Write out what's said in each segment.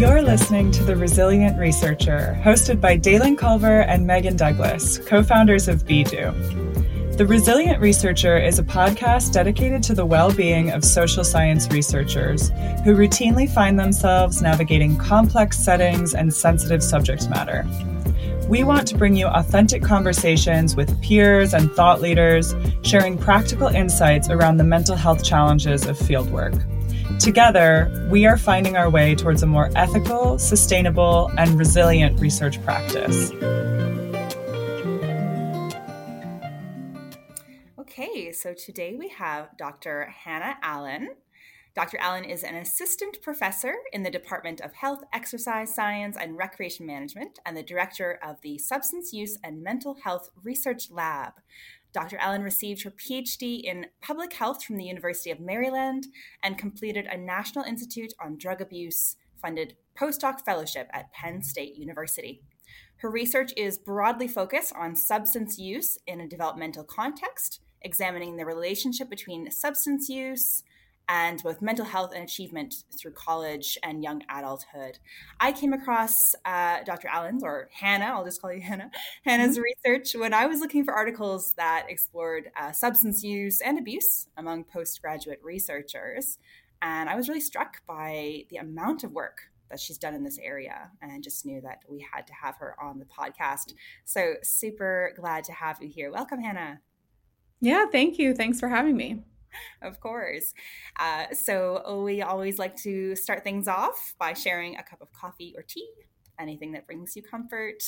You're listening to The Resilient Researcher, hosted by Dalen Culver and Megan Douglas, co founders of BDO. The Resilient Researcher is a podcast dedicated to the well being of social science researchers who routinely find themselves navigating complex settings and sensitive subject matter. We want to bring you authentic conversations with peers and thought leaders, sharing practical insights around the mental health challenges of fieldwork. Together, we are finding our way towards a more ethical, sustainable, and resilient research practice. Okay, so today we have Dr. Hannah Allen. Dr. Allen is an assistant professor in the Department of Health, Exercise Science, and Recreation Management and the director of the Substance Use and Mental Health Research Lab. Dr. Allen received her PhD in public health from the University of Maryland and completed a National Institute on Drug Abuse funded postdoc fellowship at Penn State University. Her research is broadly focused on substance use in a developmental context, examining the relationship between substance use, and both mental health and achievement through college and young adulthood. I came across uh, Dr. Allen's, or Hannah, I'll just call you Hannah, Hannah's mm-hmm. research when I was looking for articles that explored uh, substance use and abuse among postgraduate researchers. And I was really struck by the amount of work that she's done in this area and just knew that we had to have her on the podcast. So, super glad to have you here. Welcome, Hannah. Yeah, thank you. Thanks for having me. of course. Uh, so we always like to start things off by sharing a cup of coffee or tea, anything that brings you comfort.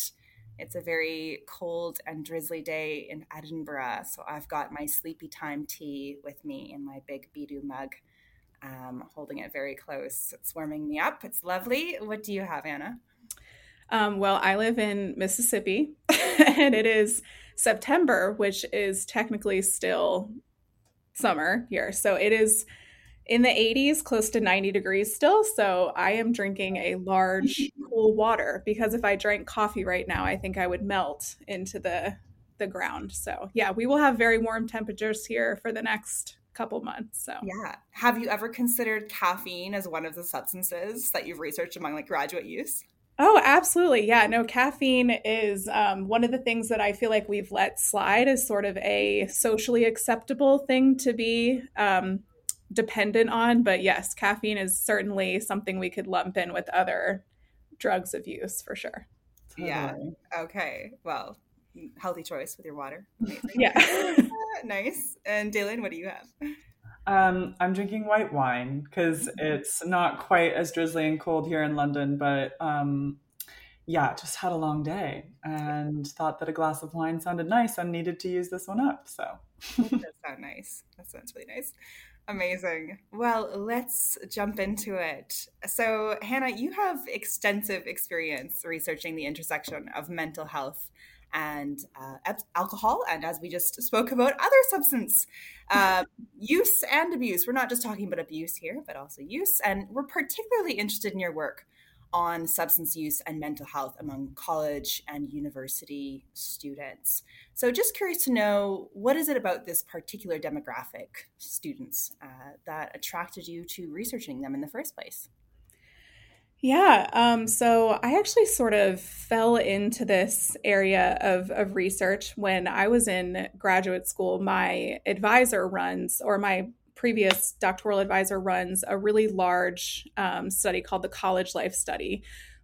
It's a very cold and drizzly day in Edinburgh, so I've got my sleepy time tea with me in my big BeDo mug, um, holding it very close. It's warming me up. It's lovely. What do you have, Hannah? Um, well, I live in Mississippi, and it is September, which is technically still summer here. So it is in the 80s, close to 90 degrees still. So I am drinking a large cool water because if I drank coffee right now, I think I would melt into the the ground. So yeah, we will have very warm temperatures here for the next couple months. So yeah. Have you ever considered caffeine as one of the substances that you've researched among like graduate use? Oh, absolutely. Yeah. No, caffeine is um, one of the things that I feel like we've let slide as sort of a socially acceptable thing to be um, dependent on. But yes, caffeine is certainly something we could lump in with other drugs of use for sure. Yeah. Okay. Well, healthy choice with your water. Yeah. nice. And Dylan, what do you have? Um, I'm drinking white wine because mm-hmm. it's not quite as drizzly and cold here in London, but um, yeah, just had a long day and thought that a glass of wine sounded nice and needed to use this one up. So that sounds nice. That sounds really nice. Amazing. Well, let's jump into it. So, Hannah, you have extensive experience researching the intersection of mental health and uh, alcohol, and as we just spoke about, other substance uh, use and abuse. We're not just talking about abuse here, but also use. And we're particularly interested in your work on substance use and mental health among college and university students. So, just curious to know what is it about this particular demographic, students, uh, that attracted you to researching them in the first place? Yeah. Um, so I actually sort of fell into this area of, of research when I was in graduate school. My advisor runs, or my previous doctoral advisor runs, a really large um, study called the College Life Study,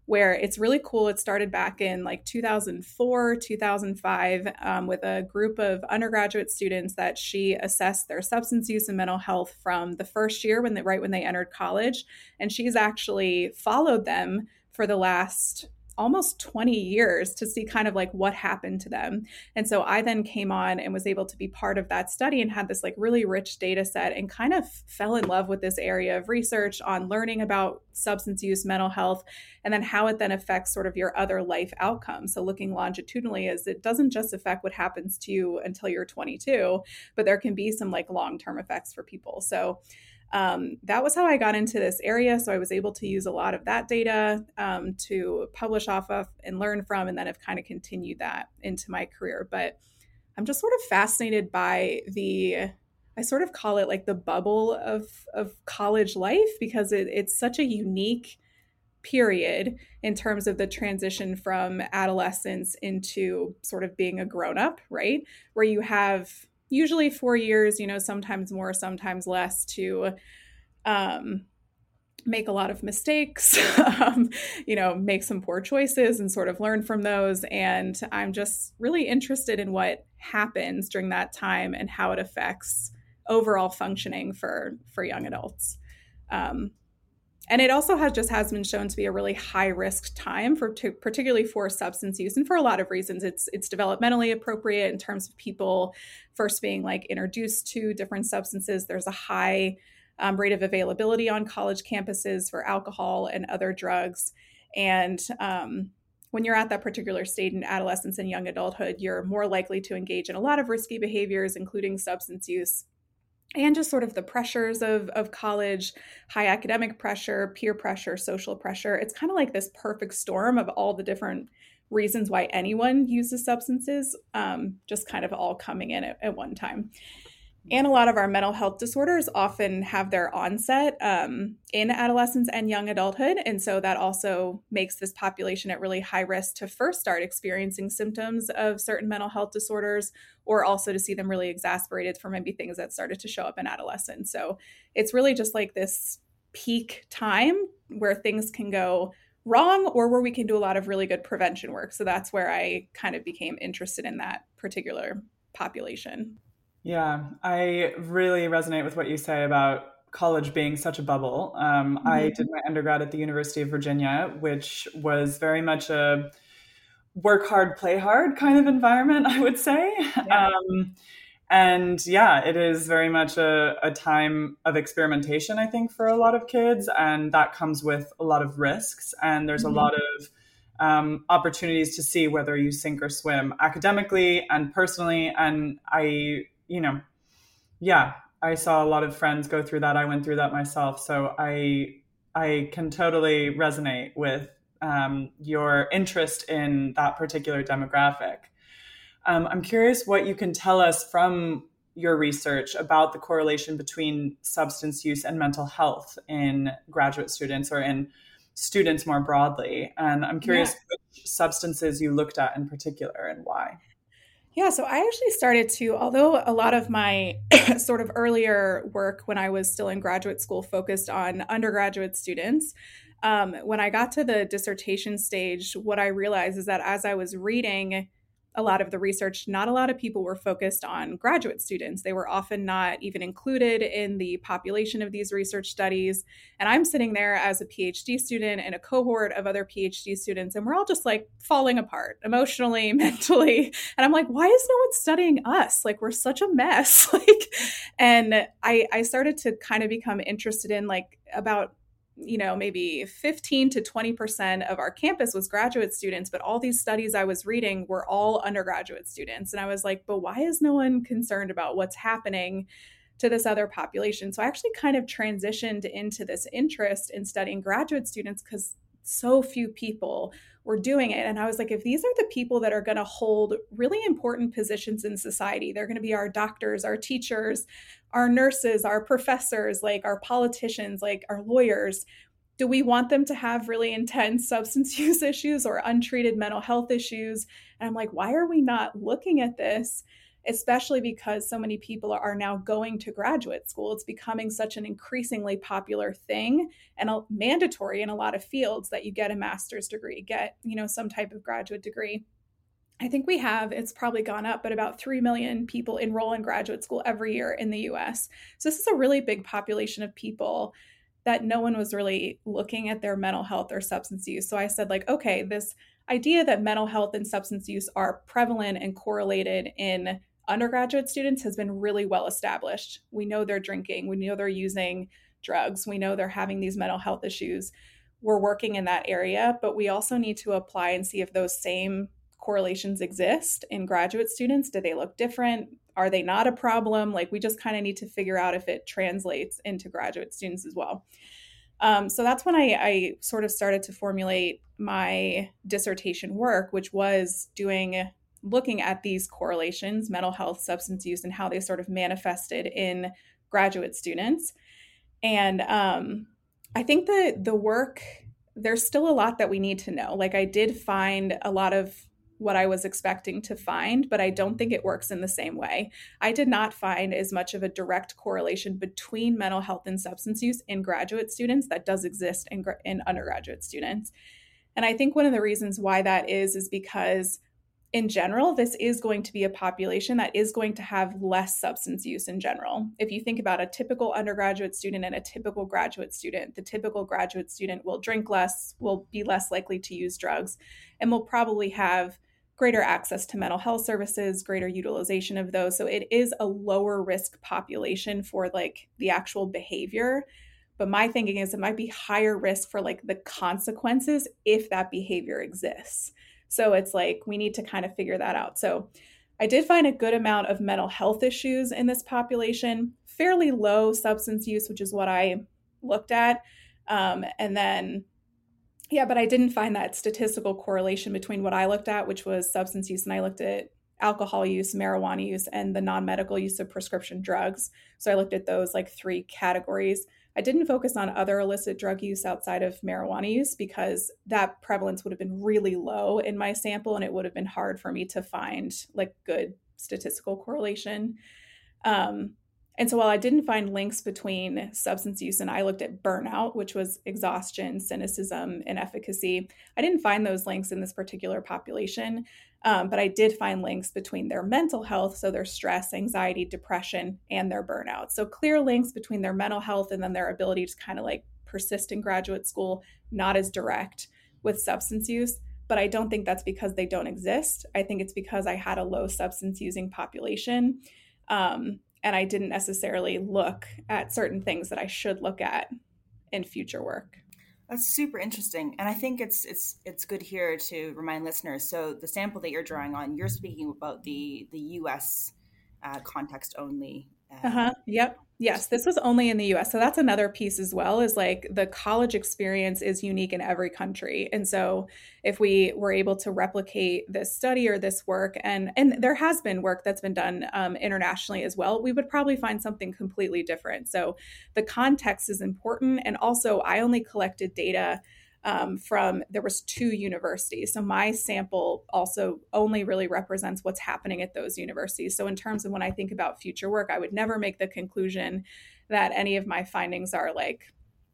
where it's really cool. It started back in like 2004, 2005, um, with a group of undergraduate students that she assessed their substance use and mental health from the first year when they right when they entered college, and she's actually followed them for the last almost 20 years to see kind of like what happened to them. And so I then came on and was able to be part of that study and had this like really rich data set and kind of fell in love with this area of research on learning about substance use, mental health, and then how it then affects sort of your other life outcomes. So looking longitudinally is it doesn't just affect what happens to you until you're 22, but there can be some like long-term effects for people. So um, that was how I got into this area. So I was able to use a lot of that data um, to publish off of and learn from, and then have kind of continued that into my career. But I'm just sort of fascinated by the, I sort of call it like the bubble of, of college life because it, it's such a unique period in terms of the transition from adolescence into sort of being a grown up, right? Where you have usually four years, you know, sometimes more, sometimes less to um, make a lot of mistakes, um, you know, make some poor choices and sort of learn from those. And I'm just really interested in what happens during that time and how it affects overall functioning for for young adults. Um, and it also has just has been shown to be a really high risk time for particularly for substance use and for a lot of reasons. It's it's developmentally appropriate in terms of people first being like introduced to different substances. There's a high um, rate of availability on college campuses for alcohol and other drugs. And um, when you're at that particular stage in adolescence and young adulthood you're more likely to engage in a lot of risky behaviors including substance use and just sort of the pressures of, of college high academic pressure peer pressure social pressure. It's kind of like this perfect storm of all the different reasons why anyone uses substances um, just kind of all coming in at, at one time and a lot of our mental health disorders often have their onset um, in adolescence and young adulthood. And so that also makes this population at really high risk to first start experiencing symptoms of certain mental health disorders, or also to see them really exacerbated for maybe things that started to show up in adolescence. So it's really just like this peak time where things can go wrong or where we can do a lot of really good prevention work. So that's where I kind of became interested in that particular population. Yeah, I really resonate with what you say about college being such a bubble. Um, mm-hmm. I did my undergrad at the University of Virginia, which was very much a work hard, play hard kind of environment, I would say. Yeah. Um, and yeah, it is very much a, a time of experimentation, I think, for a lot of kids. And that comes with a lot of risks. And there's mm-hmm. a lot of um, opportunities to see whether you sink or swim academically and personally. And I you know, yeah, I saw a lot of friends go through that. I went through that myself. So I I can totally resonate with um, your interest in that particular demographic. Um, I'm curious what you can tell us from your research about the correlation between substance use and mental health in graduate students or in students more broadly. And I'm curious yeah. which substances you looked at in particular and why. Yeah, so I actually started to, although a lot of my sort of earlier work when I was still in graduate school focused on undergraduate students, um, when I got to the dissertation stage, what I realized is that as I was reading a lot of the research, not a lot of people were focused on graduate students. They were often not even included in the population of these research studies. And I'm sitting there as a PhD student and a cohort of other PhD students, and we're all just like falling apart emotionally, mentally. And I'm like, why is no one studying us? Like, we're such a mess. like, and I, I started to kind of become interested in like about you know, maybe 15 to 20% of our campus was graduate students, but all these studies I was reading were all undergraduate students. And I was like, but why is no one concerned about what's happening to this other population? So I actually kind of transitioned into this interest in studying graduate students because so few people were doing it. And I was like, if these are the people that are going to hold really important positions in society, they're going to be our doctors, our teachers, our nurses, our professors, like our politicians, like our lawyers. Do we want them to have really intense substance use issues or untreated mental health issues? And I'm like, why are we not looking at this? Especially because so many people are now going to graduate school. It's becoming such an increasingly popular thing and a, mandatory in a lot of fields that you get a master's degree, get, you know, some type of graduate degree. I think we have, it's probably gone up, but about 3 million people enroll in graduate school every year in the US. So this is a really big population of people that no one was really looking at their mental health or substance use. So I said, like, okay, this idea that mental health and substance use are prevalent and correlated in undergraduate students has been really well established. We know they're drinking, we know they're using drugs, we know they're having these mental health issues. We're working in that area, but we also need to apply and see if those same correlations exist in graduate students. Do they look different? Are they not a problem? Like, we just kind of need to figure out if it translates into graduate students as well. Um, so that's when I, I, sort of started to formulate my dissertation work, which was doing looking at these correlations, mental health, substance use, and how they sort of manifested in graduate students. And um, I think the the work there's still a lot that we need to know. Like I did find a lot of what I was expecting to find, but I don't think it works in the same way. I did not find as much of a direct correlation between mental health and substance use in graduate students that does exist in, in undergraduate students. And I think one of the reasons why that is is because in general, this is going to be a population that is going to have less substance use in general. If you think about a typical undergraduate student and a typical graduate student, the typical graduate student will drink less, will be less likely to use drugs, and will probably have greater access to mental health services, greater utilization of those. So it is a lower risk population for like the actual behavior. But my thinking is it might be higher risk for like the consequences if that behavior exists. So it's like we need to kind of figure that out. So I did find a good amount of mental health issues in this population, fairly low substance use, which is what I looked at. Um, and then yeah, but I didn't find that statistical correlation between what I looked at, which was substance use, and I looked at alcohol use, marijuana use, and the non medical use of prescription drugs. So I looked at those like three categories. I didn't focus on other illicit drug use outside of marijuana use because that prevalence would have been really low in my sample and it would have been hard for me to find like good statistical correlation. Um, and so while I didn't find links between substance use and I looked at burnout, which was exhaustion, cynicism, and efficacy, I didn't find those links in this particular population. Um, but I did find links between their mental health, so their stress, anxiety, depression, and their burnout. So clear links between their mental health and then their ability to kind of like persist in graduate school, not as direct with substance use. But I don't think that's because they don't exist. I think it's because I had a low substance using population. Um, and I didn't necessarily look at certain things that I should look at in future work. That's super interesting, and I think it's it's it's good here to remind listeners. So the sample that you're drawing on, you're speaking about the the U.S. Uh, context only uh huh. Yep. Yes, this was only in the US. So that's another piece as well is like the college experience is unique in every country. And so if we were able to replicate this study or this work and and there has been work that's been done um, internationally as well, we would probably find something completely different. So the context is important and also I only collected data um, from there was two universities. So my sample also only really represents what's happening at those universities. So in terms of when i think about future work i would never make the conclusion that any of my findings are like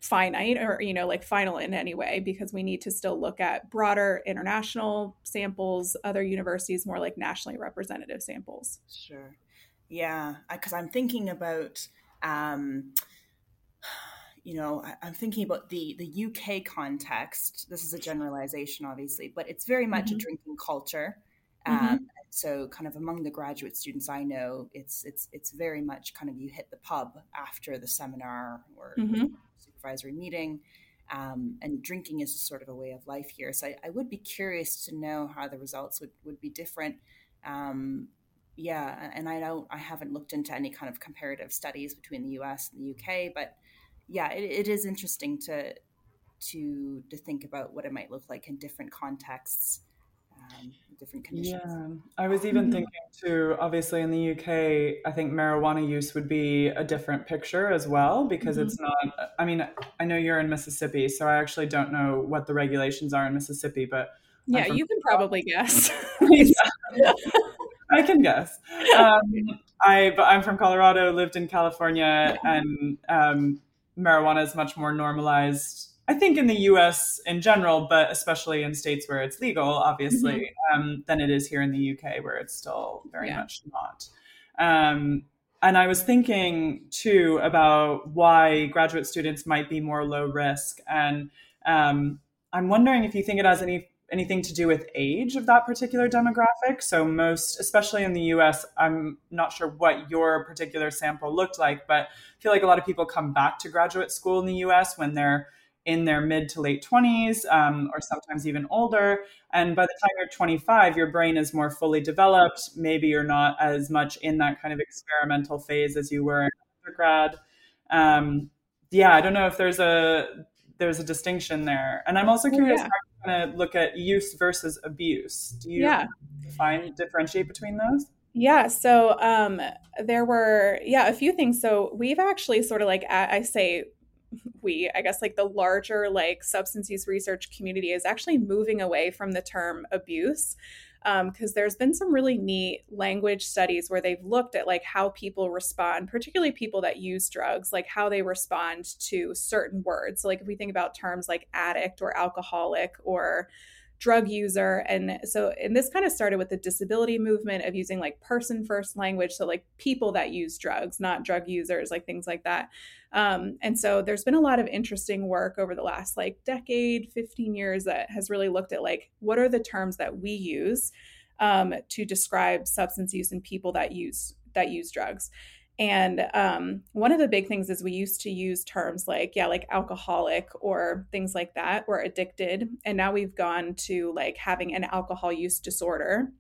finite or you know like final in any way because we need to still look at broader international samples other universities more like nationally representative samples. Sure. Yeah because i'm thinking about um, you know, I, am thinking about the the UK context. This is a generalization, obviously, but it's very much mm-hmm. a drinking culture. Mm-hmm. Um, so, kind of among the graduate students I know, it's it's it's very much kind of you hit the pub after the seminar or mm-hmm. supervisory meeting, um, and drinking is sort of a way of life here. So, I, I, would be curious to know how the results would would be different. Um, yeah, and I don't, I haven't looked into any kind of comparative studies between the U.S. and the UK, but yeah, it, it is interesting to to to think about what it might look like in different contexts, um, different conditions. Yeah, I was even mm-hmm. thinking too. Obviously, in the UK, I think marijuana use would be a different picture as well because mm-hmm. it's not. I mean, I know you're in Mississippi, so I actually don't know what the regulations are in Mississippi, but yeah, you can probably guess. I can guess. Um, I but I'm from Colorado, lived in California, and um, marijuana is much more normalized I think in the US in general, but especially in states where it's legal, obviously, mm-hmm. um, than it is here in the UK where it's still very yeah. much not. Um, and I was thinking too about why graduate students might be more low risk. And um, I'm wondering if you think it has any anything to do with age of that particular demographic. So most, especially in the US, I'm not sure what your particular sample looked like, but I feel like a lot of people come back to graduate school in the US when they're in their mid to late 20s um, or sometimes even older. And by the time you're 25, your brain is more fully developed. Maybe you're not as much in that kind of experimental phase as you were in undergrad. Um, yeah, I don't know if there's a there's a distinction there. And I'm also curious yeah going to look at use versus abuse. Do you yeah. find differentiate between those? Yeah, so um, there were yeah a few things. So we've actually sort of like I say we, I guess like the larger like substance use research community is actually moving away from the term abuse because um, there's been some really neat language studies where they've looked at like how people respond particularly people that use drugs like how they respond to certain words. So like if we think about terms like addict or alcoholic or drug user. And so and this kind of started with the disability movement of using like person first language so like people that use drugs not drug users like things like that. Um, and so there's been a lot of interesting work over the last like decade 15 years that has really looked at like what are the terms that we use um, to describe substance use in people that use that use drugs and um, one of the big things is we used to use terms like, yeah, like alcoholic or things like that, or addicted. And now we've gone to like having an alcohol use disorder.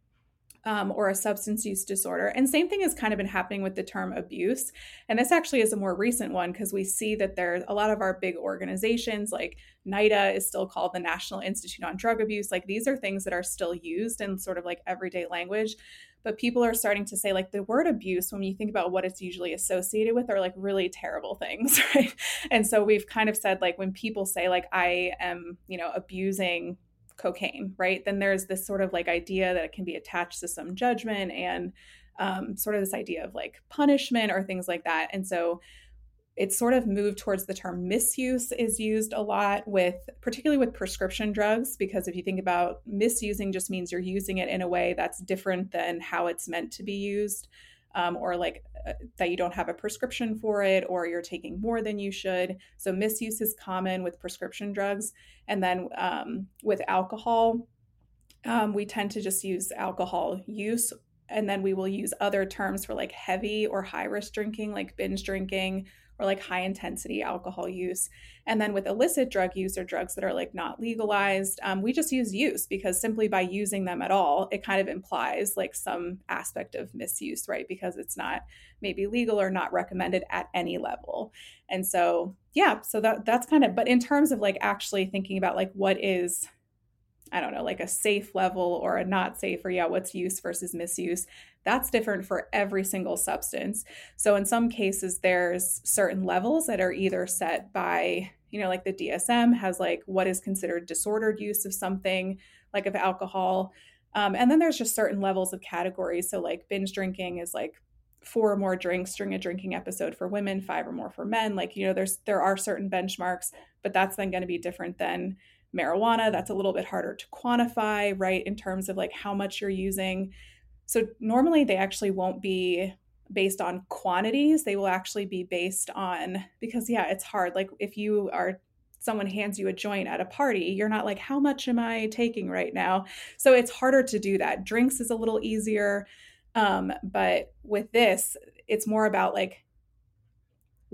Um, or a substance use disorder. And same thing has kind of been happening with the term abuse. And this actually is a more recent one because we see that there's a lot of our big organizations, like NIDA is still called the National Institute on Drug Abuse. Like these are things that are still used in sort of like everyday language but people are starting to say like the word abuse when you think about what it's usually associated with are like really terrible things right and so we've kind of said like when people say like i am you know abusing cocaine right? Then there's this sort of like idea that it can be attached to some judgment and um, sort of this idea of like punishment or things like that. And so it's sort of moved towards the term misuse is used a lot with particularly with prescription drugs because if you think about misusing just means you're using it in a way that's different than how it's meant to be used um, or like uh, that you don't have a prescription for it or you're taking more than you should. So misuse is common with prescription drugs. And then um, with alcohol um, we tend to just use alcohol use. And then we will use other terms for like heavy or high risk drinking like binge drinking or like high intensity alcohol use. And then with illicit drug use or drugs that are like not legalized, um, we just use use because simply by using them at all, it kind of implies like some aspect of misuse, right? Because it's not maybe legal or not recommended at any level. And so, yeah, so that that's kind of, but in terms of like actually thinking about like what is I don't know, like a safe level or a not safe, or yeah, what's use versus misuse. That's different for every single substance. So in some cases, there's certain levels that are either set by, you know, like the DSM has like what is considered disordered use of something, like of alcohol. Um, and then there's just certain levels of categories. So like binge drinking is like four or more drinks during a drinking episode for women, five or more for men. Like, you know, there's there are certain benchmarks, but that's then going to be different than marijuana that's a little bit harder to quantify right in terms of like how much you're using. So normally they actually won't be based on quantities they will actually be based on because yeah it's hard like if you are someone hands you a joint at a party you're not like how much am i taking right now? So it's harder to do that. Drinks is a little easier um, but with this it's more about like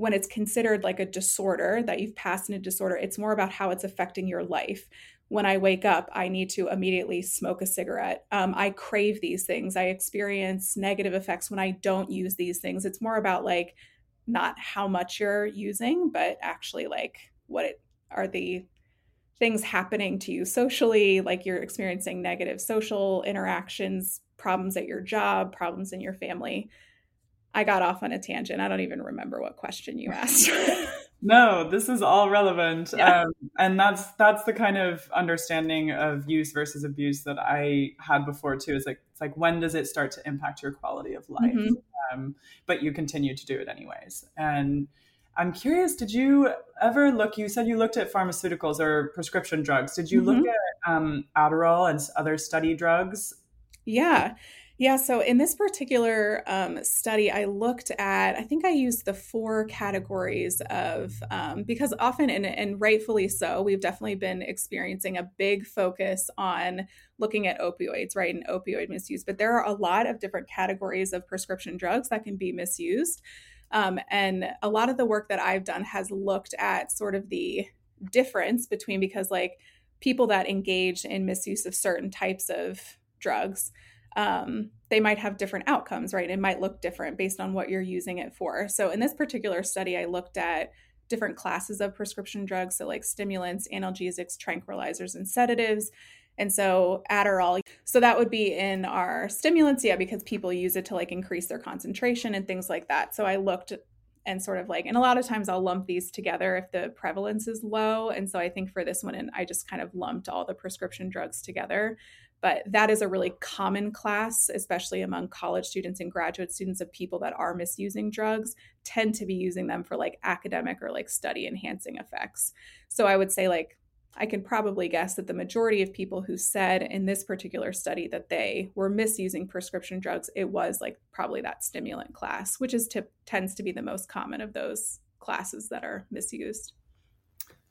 when it's considered like a disorder that you've passed in a disorder, it's more about how it's affecting your life. When I wake up, I need to immediately smoke a cigarette. Um, I crave these things. I experience negative effects when I don't use these things. It's more about like not how much you're using, but actually like what it, are the things happening to you socially, like you're experiencing negative social interactions, problems at your job, problems in your family. I got off on a tangent. I don't even remember what question you asked. no, this is all relevant, yeah. um, and that's that's the kind of understanding of use versus abuse that I had before too. Is like it's like when does it start to impact your quality of life? Mm-hmm. Um, but you continue to do it anyways. And I'm curious, did you ever look? You said you looked at pharmaceuticals or prescription drugs. Did you mm-hmm. look at um, Adderall and other study drugs? Yeah. Yeah, so in this particular um, study, I looked at, I think I used the four categories of, um, because often, and, and rightfully so, we've definitely been experiencing a big focus on looking at opioids, right, and opioid misuse. But there are a lot of different categories of prescription drugs that can be misused. Um, and a lot of the work that I've done has looked at sort of the difference between, because like people that engage in misuse of certain types of drugs um, they might have different outcomes, right? It might look different based on what you're using it for. So, in this particular study, I looked at different classes of prescription drugs, so like stimulants, analgesics, tranquilizers, and sedatives. And so, Adderall, so that would be in our stimulants, yeah, because people use it to like increase their concentration and things like that. So, I looked and sort of like, and a lot of times I'll lump these together if the prevalence is low. And so I think for this one, and I just kind of lumped all the prescription drugs together. But that is a really common class, especially among college students and graduate students of people that are misusing drugs, tend to be using them for like academic or like study enhancing effects. So I would say, like, I can probably guess that the majority of people who said in this particular study that they were misusing prescription drugs, it was like probably that stimulant class, which is t- tends to be the most common of those classes that are misused.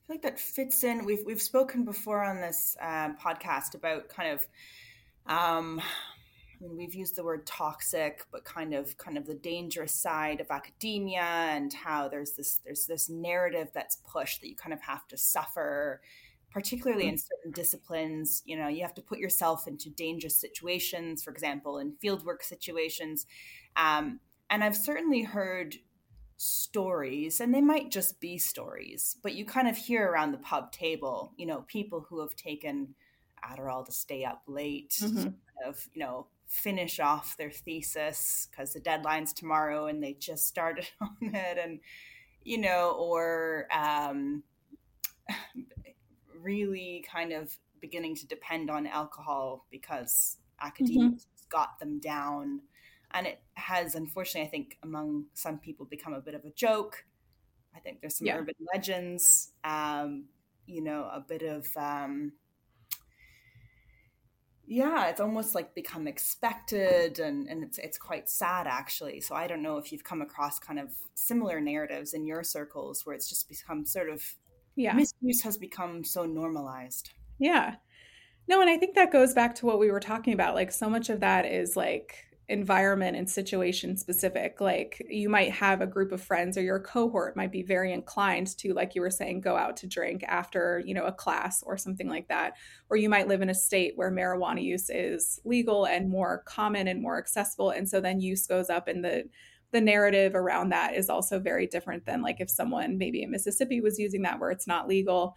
I feel like that fits in. We've we've spoken before on this um, podcast about kind of. Um, I mean, we've used the word toxic, but kind of kind of the dangerous side of academia and how there's this there's this narrative that's pushed that you kind of have to suffer particularly in certain disciplines you know you have to put yourself into dangerous situations for example in fieldwork situations um, and i've certainly heard stories and they might just be stories but you kind of hear around the pub table you know people who have taken adderall to stay up late mm-hmm. of you know finish off their thesis because the deadline's tomorrow and they just started on it and you know or um, really kind of beginning to depend on alcohol because academia mm-hmm. got them down. And it has, unfortunately, I think among some people become a bit of a joke. I think there's some yeah. urban legends, um, you know, a bit of, um, yeah, it's almost like become expected and, and it's, it's quite sad actually. So I don't know if you've come across kind of similar narratives in your circles where it's just become sort of yeah misuse has become so normalized yeah no and i think that goes back to what we were talking about like so much of that is like environment and situation specific. Like you might have a group of friends or your cohort might be very inclined to like you were saying go out to drink after you know a class or something like that. Or you might live in a state where marijuana use is legal and more common and more accessible. And so then use goes up and the the narrative around that is also very different than like if someone maybe in Mississippi was using that where it's not legal.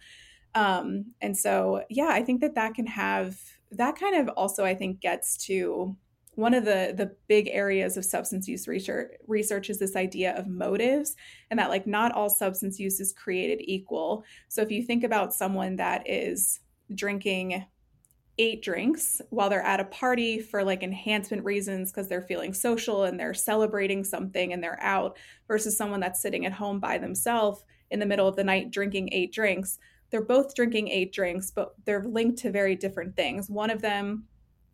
Um, and so, yeah, I think that that can have that kind of also, I think, gets to one of the the big areas of substance use research research is this idea of motives and that like not all substance use is created equal so if you think about someone that is drinking eight drinks while they're at a party for like enhancement reasons because they're feeling social and they're celebrating something and they're out versus someone that's sitting at home by themselves in the middle of the night drinking eight drinks. They're both drinking eight drinks, but they're linked to very different things. One of them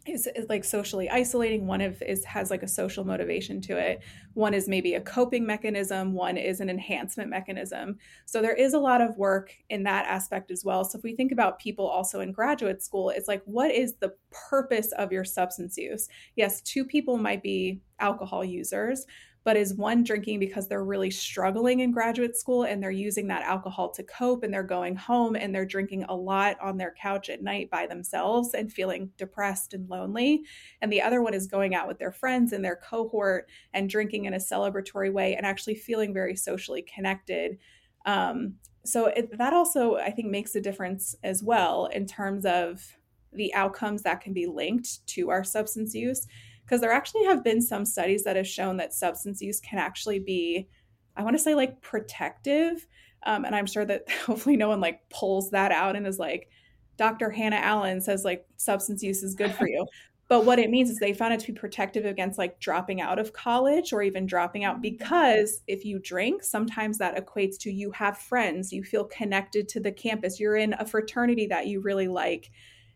is, is, like socially isolating. One of is has like a social motivation to it. One is maybe a coping mechanism. One is an enhancement mechanism. So there is a lot of work in that aspect as well. So if we think about people also in graduate school it's like what is the purpose of your substance use? Yes two people might be alcohol users but is one drinking because they're really struggling in graduate school and they're using that alcohol to cope and they're going home and they're drinking a lot on their couch at night by themselves and feeling depressed and lonely. And the other one is going out with their friends and their cohort and drinking in a celebratory way and actually feeling very socially connected. Um, so it, that also, I think, makes a difference as well in terms of the outcomes that can be linked to our substance use because there actually have been some studies that have shown that substance use can actually be i want to say like protective um, and i'm sure that hopefully no one like pulls that out and is like dr hannah allen says like substance use is good for you. But what it means is they found it to be protective against like dropping out of college or even dropping out because if you drink sometimes that equates to you have friends you feel connected to the campus you're in a fraternity that you really like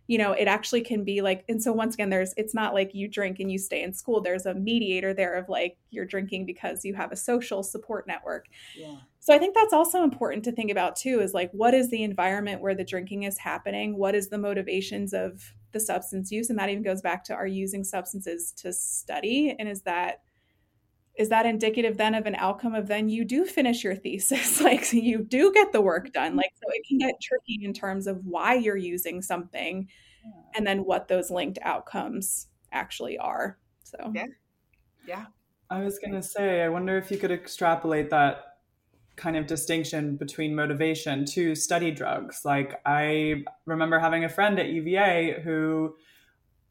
you know it actually can be like and so once again there's it's not like you drink and you stay in school. There's a mediator there of like you're drinking because you have a social support network. Yeah. So i think that's also important to think about too is like what is the environment where the drinking is happening? What is the motivations of the substance use? And that even goes back to are using substances to study? And is that is that indicative then of an outcome of then you do finish your thesis? Like you do get the work done. Mm-hmm. like so it can get tricky in terms of why you're using something yeah. and then what those linked outcomes actually are. So yeah. Yeah. I was going to say i wonder if you could extrapolate that kind of distinction between motivation to study drugs. Like i remember having a friend at uva who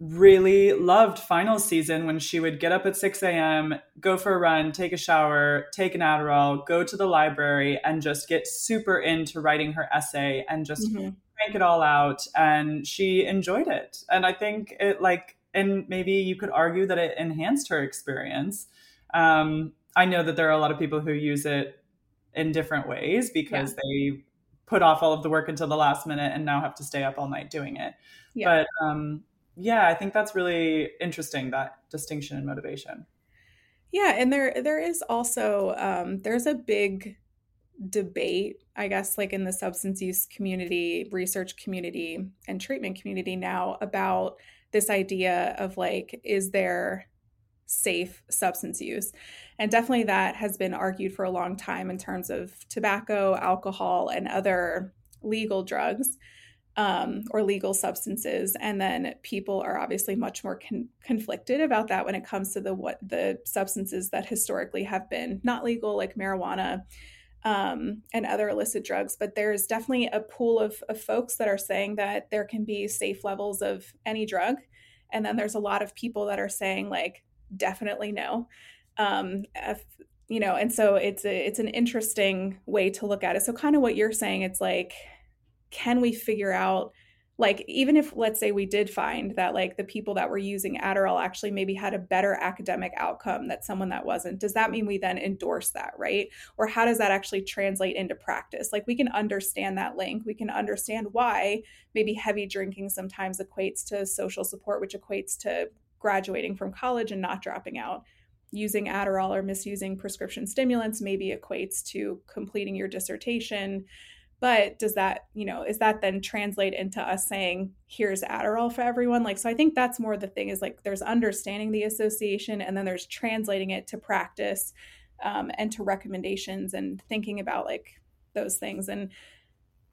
really loved final season when she would get up at 6 a.m., go for a run, take a shower, take an Adderall, go to the library, and just get super into writing her essay and just mm-hmm. crank it all out. And she enjoyed it. And I think it, like, and maybe you could argue that it enhanced her experience. Um, I know that there are a lot of people who use it in different ways because yeah. they put off all of the work until the last minute and now have to stay up all night doing it. Yeah. But um, yeah, I think that's really interesting that distinction in motivation. Yeah, and there there is also um, there's a big debate, I guess, like in the substance use community, research community, and treatment community now about this idea of like, is there safe substance use? And definitely that has been argued for a long time in terms of tobacco, alcohol, and other legal drugs um, or legal substances, and then people are obviously much more con- conflicted about that when it comes to the what the substances that historically have been not legal, like marijuana um, and other illicit drugs. But there's definitely a pool of, of folks that are saying that there can be safe levels of any drug, and then there's a lot of people that are saying like definitely no. Um, if, you know, and so it's a, it's an interesting way to look at it. So kind of what you're saying, it's like can we figure out like even if let's say we did find that like the people that were using Adderall actually maybe had a better academic outcome that someone that wasn't does that mean we then endorse that right? Or how does that actually translate into practice? Like we can understand that link. We can understand why maybe heavy drinking sometimes equates to social support which equates to graduating from college and not dropping out. Using Adderall or misusing prescription stimulants maybe equates to completing your dissertation but does that you know is that then translate into us saying here's adderall for everyone? Like so i think that's more the thing is like there's understanding the association and then there's translating it to practice um, and to recommendations and thinking about like those things. And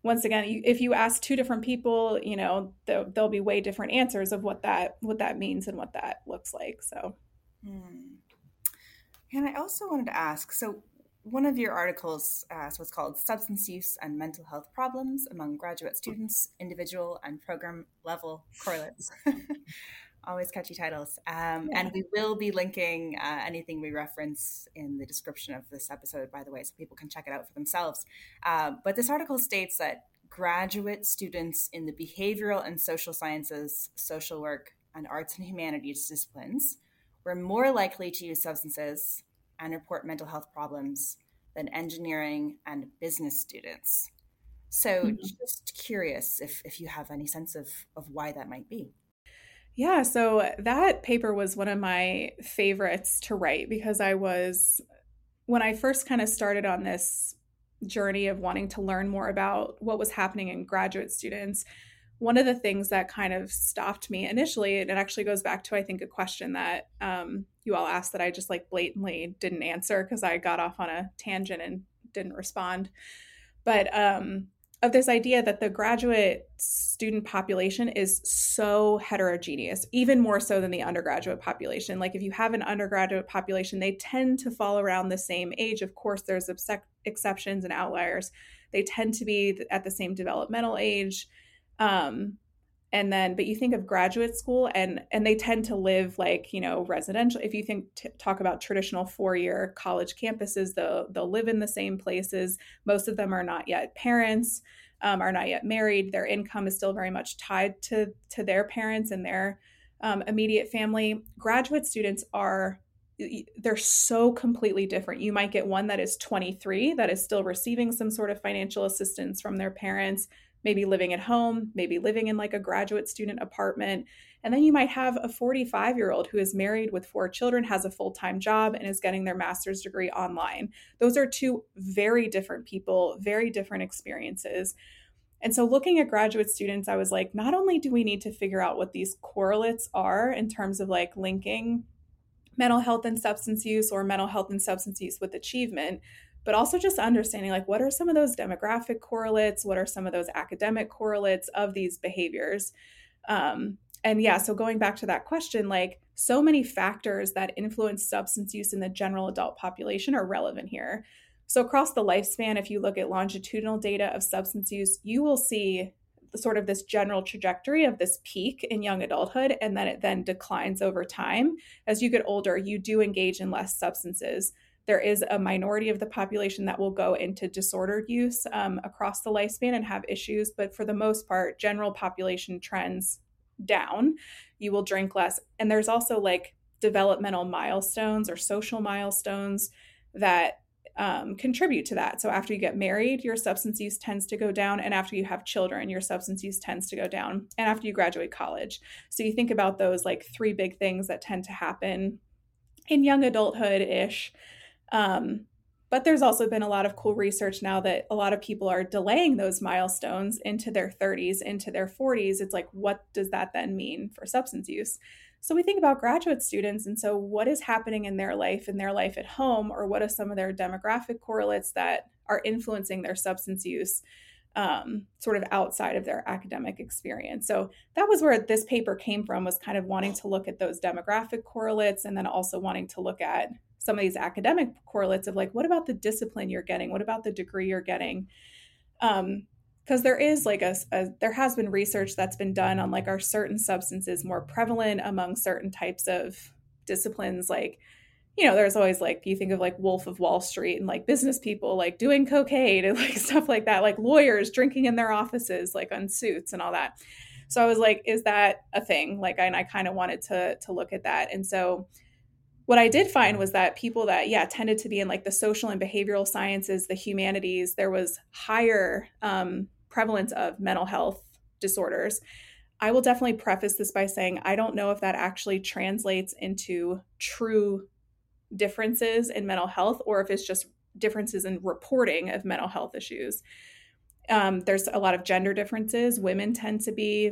once again if you ask two different people you know there'll be way different answers of what that what that means and what that looks like. So hmm. and i also wanted to ask so one of your articles uh, was called Substance Use and Mental Health Problems Among Graduate Students, Individual and Program Level Correlates. Always catchy titles. Um. And we will be linking uh, anything we reference in the description of this episode, by the way, so people can check it out for themselves. Uh, but this article states that graduate students in the behavioral and social sciences, social work, and arts and humanities disciplines were more likely to use substances and report mental health problems than engineering and business students. So, mm-hmm. just curious if, if you have any sense of, of why that might be. Yeah, so that paper was one of my favorites to write because I was, when I first kind of started on this journey of wanting to learn more about what was happening in graduate students, one of the things that kind of stopped me initially, and it actually goes back to, I think, a question that um, you all asked that I just like blatantly didn't answer because I got off on a tangent and didn't respond. But um, of this idea that the graduate student population is so heterogeneous, even more so than the undergraduate population. Like if you have an undergraduate population, they tend to fall around the same age. Of course, there's exceptions and outliers. They tend to be at the same developmental age um, and then but you think of graduate school and and they tend to live like you know residential if you think t- talk about traditional four year college campuses they'll they'll live in the same places. Most of them are not yet parents um, are not yet married. Their income is still very much tied to to their parents and their um, immediate family. Graduate students are they're so completely different. You might get one that is 23 that is still receiving some sort of financial assistance from their parents, maybe living at home, maybe living in like a graduate student apartment. And then you might have a 45 year old who is married with four children, has a full time job, and is getting their master's degree online. Those are two very different people, very different experiences. And so, looking at graduate students, I was like, not only do we need to figure out what these correlates are in terms of like linking mental health and substance use or mental health and substance use with achievement, but also just understanding like what are some of those demographic correlates? What are some of those academic correlates of these behaviors? Um, and yeah so going back to that question like so many factors that influence substance use in the general adult population are relevant here. So across the lifespan if you look at longitudinal data of substance use you will see sort of this general trajectory of this peak in young adulthood and then it then declines over time. As you get older you do engage in less substances there is a minority of the population that will go into disordered use um, across the lifespan and have issues but for the most part general population trends down you will drink less and there's also like developmental milestones or social milestones that um, contribute to that. So after you get married, your substance use tends to go down, and after you have children, your substance use tends to go down, and after you graduate college. So you think about those like three big things that tend to happen in young adulthood ish. Um, but there's also been a lot of cool research now that a lot of people are delaying those milestones into their 30s, into their 40s. It's like, what does that then mean for substance use? So we think about graduate students. And so, what is happening in their life, in their life at home, or what are some of their demographic correlates that are influencing their substance use? Um, sort of outside of their academic experience. So that was where this paper came from, was kind of wanting to look at those demographic correlates and then also wanting to look at some of these academic correlates of like, what about the discipline you're getting? What about the degree you're getting? Um, because there is like a, a, there has been research that's been done on like are certain substances more prevalent among certain types of disciplines like you know there's always like you think of like wolf of wall street and like business people like doing cocaine and like stuff like that like lawyers drinking in their offices like on suits and all that so i was like is that a thing like and i kind of wanted to to look at that and so what I did find was that people that, yeah, tended to be in like the social and behavioral sciences, the humanities, there was higher um, prevalence of mental health disorders. I will definitely preface this by saying I don't know if that actually translates into true differences in mental health or if it's just differences in reporting of mental health issues. Um, there's a lot of gender differences. Women tend to be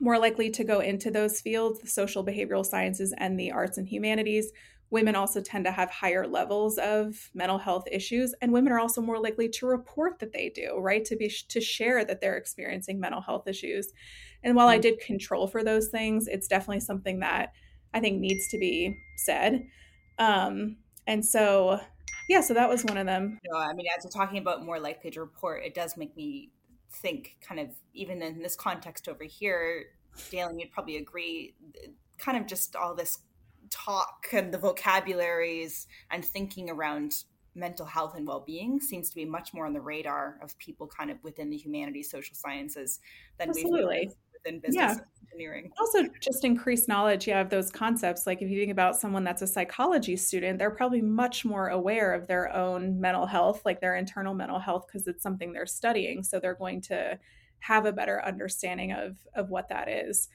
more likely to go into those fields, the social behavioral sciences and the arts and humanities, women also tend to have higher levels of mental health issues and women are also more likely to report that they do right? To be to share that they're experiencing mental health issues. And while i mm. did control for those things it's definitely something that i think needs to be said. Um, and so yeah so that was one of them. No i mean as we're talking about more likely to report it does make me think kind of even in this context over here Dalen, you'd probably agree kind of just all this talk and the vocabularies and thinking around mental health and well-being seems to be much more on the radar of people kind of within the humanities social sciences than Absolutely. we've within business yeah. engineering. Also just increased knowledge yeah of those concepts. Like if you think about someone that's a psychology student they're probably much more aware of their own mental health like their internal mental health because it's something they're studying. So they're going to have a better understanding of of what that is.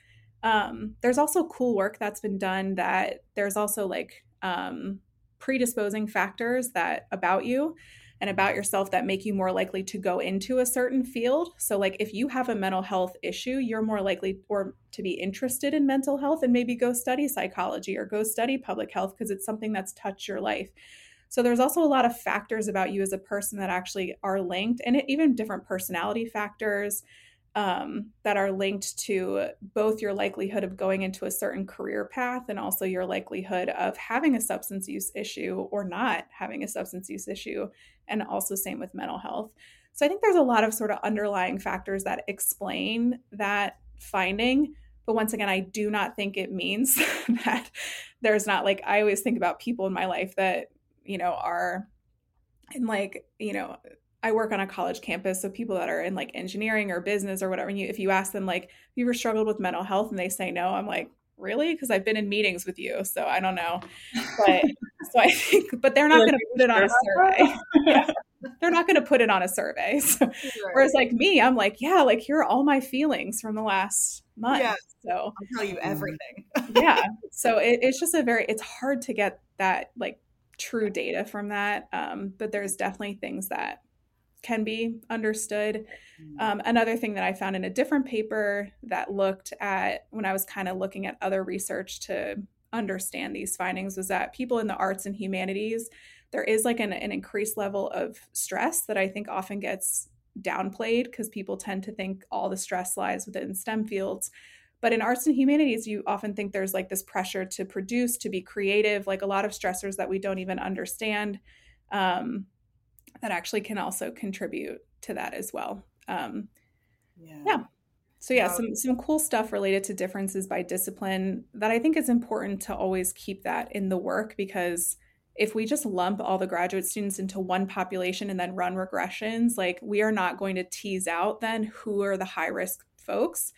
Um, there's also cool work that's been done that there's also like um, predisposing factors that about you and about yourself that make you more likely to go into a certain field. So like if you have a mental health issue, you're more likely or to be interested in mental health and maybe go study psychology or go study public health because it's something that's touched your life. So there's also a lot of factors about you as a person that actually are linked and even different personality factors um, that are linked to both your likelihood of going into a certain career path and also your likelihood of having a substance use issue or not having a substance use issue, and also same with mental health. So I think there's a lot of sort of underlying factors that explain that finding. But once again, I do not think it means that there's not like, I always think about people in my life that, you know, are in like, you know, I work on a college campus, so people that are in like engineering or business or whatever, and you if you ask them like, have you ever struggled with mental health, and they say no, I'm like, really? Because I've been in meetings with you, so I don't know. But so I think, but they're not going to put it on a survey. yeah. They're not going to put it on a survey. So, right. Whereas like me, I'm like, yeah, like here are all my feelings from the last month. Yeah. So I'll tell you everything. yeah. So it, it's just a very, it's hard to get that like true data from that. Um, but there's definitely things that can be understood. Mm. Um, another thing that I found in a different paper that looked at when I was kind of looking at other research to understand these findings was that people in the arts and humanities, there is like an, an increased level of stress that I think often gets downplayed because people tend to think all the stress lies within STEM fields. But in arts and humanities, you often think there's like this pressure to produce, to be creative, like a lot of stressors that we don't even understand. Um, that actually can also contribute to that as well. Um, Yeah. yeah. So yeah, some some cool stuff related to differences by discipline that I think is important to always keep that in the work because if we just lump all the graduate students into one population and then run regressions, like we are not going to tease out then who are the high risk folks.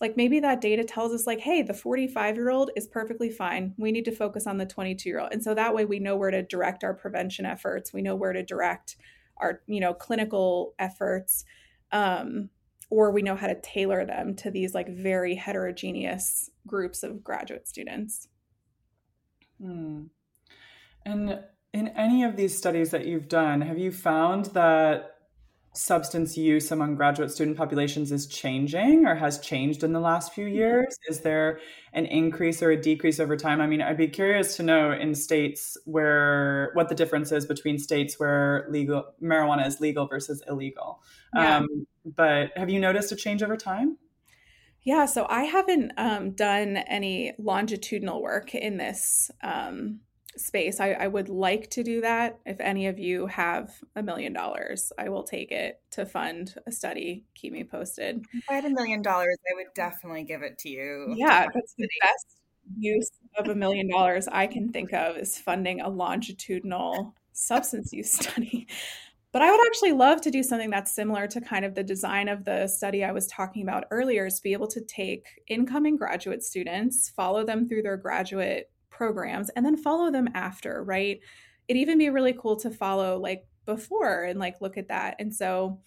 Like maybe that data tells us, like, hey, the 45 year old is perfectly fine. We need to focus on the 22 year old. And so that way we know where to direct our prevention efforts. We know where to direct our, you know, clinical efforts. Um, or we know how to tailor them to these like very heterogeneous groups of graduate students. Hmm. And in any of these studies that you've done, have you found that substance use among graduate student populations is changing or has changed in the last few mm-hmm. years? Is there an increase or a decrease over time? I mean, I'd be curious to know in states where what the difference is between states where legal marijuana is legal versus illegal. Yeah. Um, but have you noticed a change over time? Yeah, so I haven't um, done any longitudinal work in this um, space. I, I, would like to do that. If any of you have a million dollars, I will take it to fund a study. Keep me posted. If I had a million dollars, I would definitely give it to you. Yeah, that's the best use of a million dollars I can think of is funding a longitudinal substance use study. But I would actually love to do something that's similar to kind of the design of the study I was talking about earlier, is to be able to take incoming graduate students, follow them through their graduate programs and then follow them after, right? It'd even be really cool to follow like before and like look at that. And so,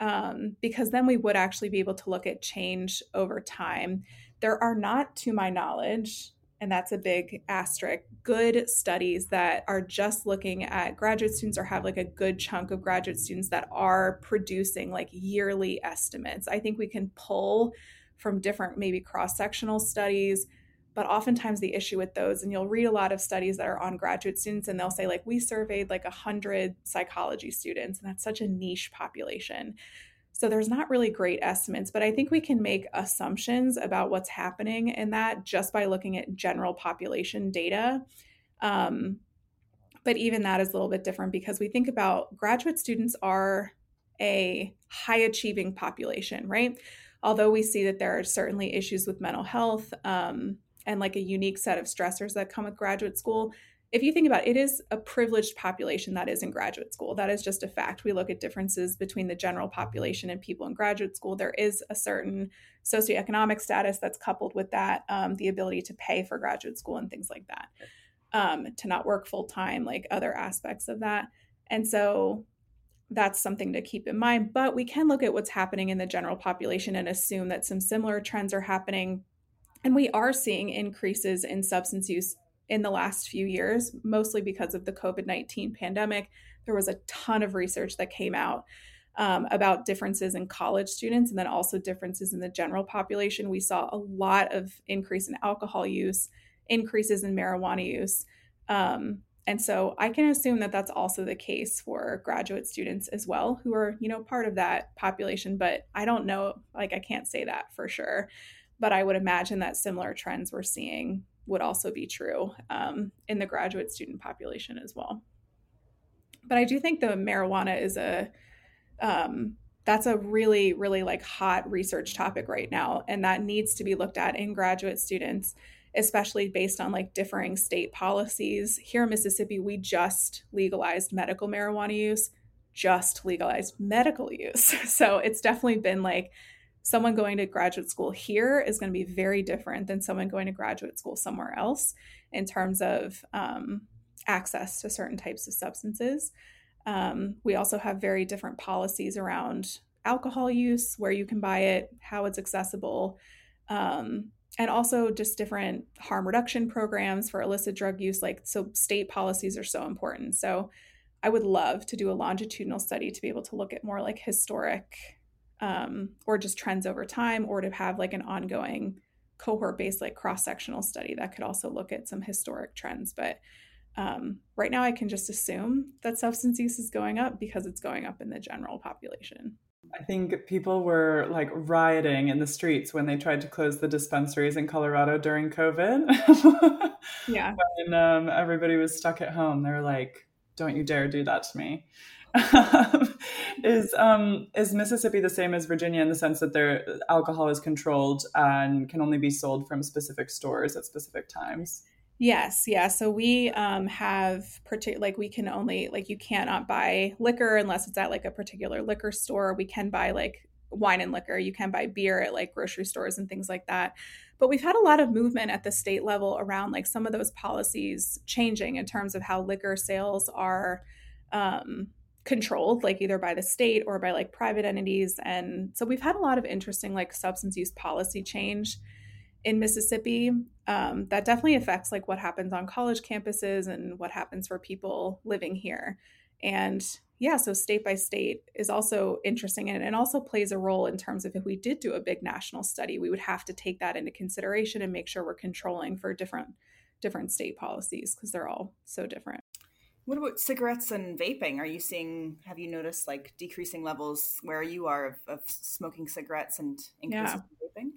um, because then we would actually be able to look at change over time. There are not, to my knowledge, and that's a big asterisk, good studies that are just looking at graduate students or have like a good chunk of graduate students that are producing like yearly estimates. I think we can pull from different, maybe cross sectional studies but oftentimes the issue with those and you'll read a lot of studies that are on graduate students and they'll say like we surveyed like a 100 psychology students and that's such a niche population. So there's not really great estimates but i think we can make assumptions about what's happening in that just by looking at general population data. Um, but even that is a little bit different because we think about graduate students are a high achieving population right? Although we see that there are certainly issues with mental health um, and like a unique set of stressors that come with graduate school if you think about it, it is a privileged population that is in graduate school. That is just a fact. We look at differences between the general population and people in graduate school. There is a certain socioeconomic status that's coupled with that, um, the ability to pay for graduate school and things like that, um, to not work full time, like other aspects of that. And so that's something to keep in mind. But we can look at what's happening in the general population and assume that some similar trends are happening and we are seeing increases in substance use in the last few years, mostly because of the COVID 19 pandemic. There was a ton of research that came out um, about differences in college students and then also differences in the general population. We saw a lot of increase in alcohol use, increases in marijuana use. Um, and so I can assume that that's also the case for graduate students as well, who are, you know, part of that population. But I don't know, like, I can't say that for sure but I would imagine that similar trends we're seeing would also be true um, in the graduate student population as well. But I do think the marijuana is a um, that's a really really like hot research topic right now, and that needs to be looked at in graduate students, especially based on like differing state policies. Here in Mississippi, we just legalized medical marijuana use, just legalized medical use, so it's definitely been like someone going to graduate school here is going to be very different than someone going to graduate school somewhere else in terms of um, access to certain types of substances. Um, we also have very different policies around alcohol use, where you can buy it, how it's accessible, um, and also just different harm reduction programs for illicit drug use. Like, so state policies are so important. So, I would love to do a longitudinal study to be able to look at more like historic um, or just trends over time, or to have like an ongoing cohort based, like cross sectional study that could also look at some historic trends. But um, right now, I can just assume that substance use is going up because it's going up in the general population. I think people were like rioting in the streets when they tried to close the dispensaries in Colorado during COVID. yeah. When um, everybody was stuck at home, they were like, don't you dare do that to me. is um, is Mississippi the same as Virginia in the sense that their alcohol is controlled and can only be sold from specific stores at specific times? Yes, yeah. So we um, have particular like we can only like you cannot buy liquor unless it's at like a particular liquor store. We can buy like wine and liquor. You can buy beer at like grocery stores and things like that. But we've had a lot of movement at the state level around like some of those policies changing in terms of how liquor sales are um, controlled, like either by the state or by like private entities. And so we've had a lot of interesting like substance use policy change in Mississippi, um, that definitely affects like what happens on college campuses and what happens for people living here. And yeah, so state by state is also interesting and it also plays a role in terms of if we did do a big national study, we would have to take that into consideration and make sure we're controlling for different different state policies because they're all so different. What about cigarettes and vaping? Are you seeing, have you noticed like decreasing levels where you are of, of smoking cigarettes and increasing yeah. vaping?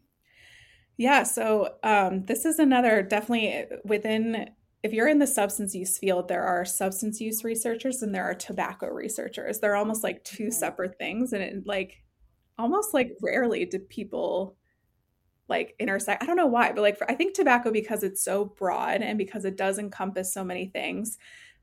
Yeah, so um, this is another definitely within. If you're in the substance use field, there are substance use researchers and there are tobacco researchers. They're almost like two separate things, and it, like almost like rarely do people like intersect. I don't know why, but like for, I think tobacco because it's so broad and because it does encompass so many things.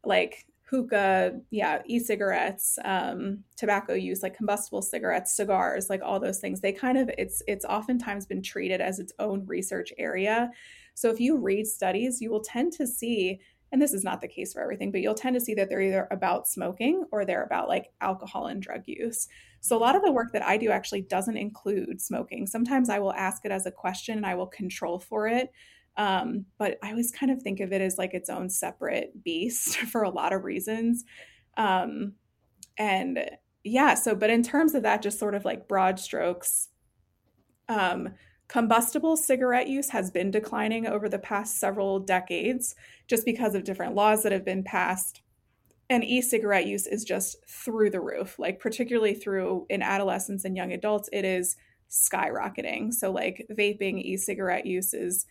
Like hookah, yeah, e-cigarettes, um, tobacco use, like combustible cigarettes, cigars, like all those things. They kind of it's it's oftentimes been treated as its own research area. So if you read studies, you will tend to see, and this is not the case for everything, but you'll tend to see that they're either about smoking or they're about like alcohol and drug use. So a lot of the work that I do actually doesn't include smoking. Sometimes I will ask it as a question and I will control for it. Um, but I always kind of think of it as like its own separate beast for a lot of reasons. Um, and yeah, so, but in terms of that, just sort of like broad strokes, um, combustible cigarette use has been declining over the past several decades just because of different laws that have been passed. And e cigarette use is just through the roof, like, particularly through in adolescents and young adults, it is skyrocketing. So, like, vaping, e cigarette use is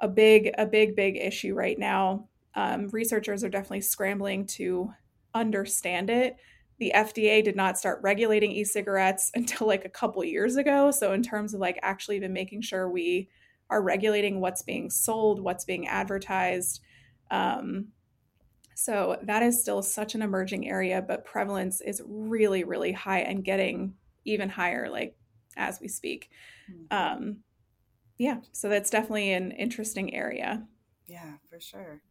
a big a big big issue right now. Um, researchers are definitely scrambling to understand it. The FDA did not start regulating e-cigarettes until like a couple years ago. So in terms of like actually even making sure we are regulating what's being sold, what's being advertised. Um, so that is still such an emerging area, but prevalence is really, really high and getting even higher, like as we speak. Hmm. Um, yeah, so that's definitely an interesting area. Yeah, for sure.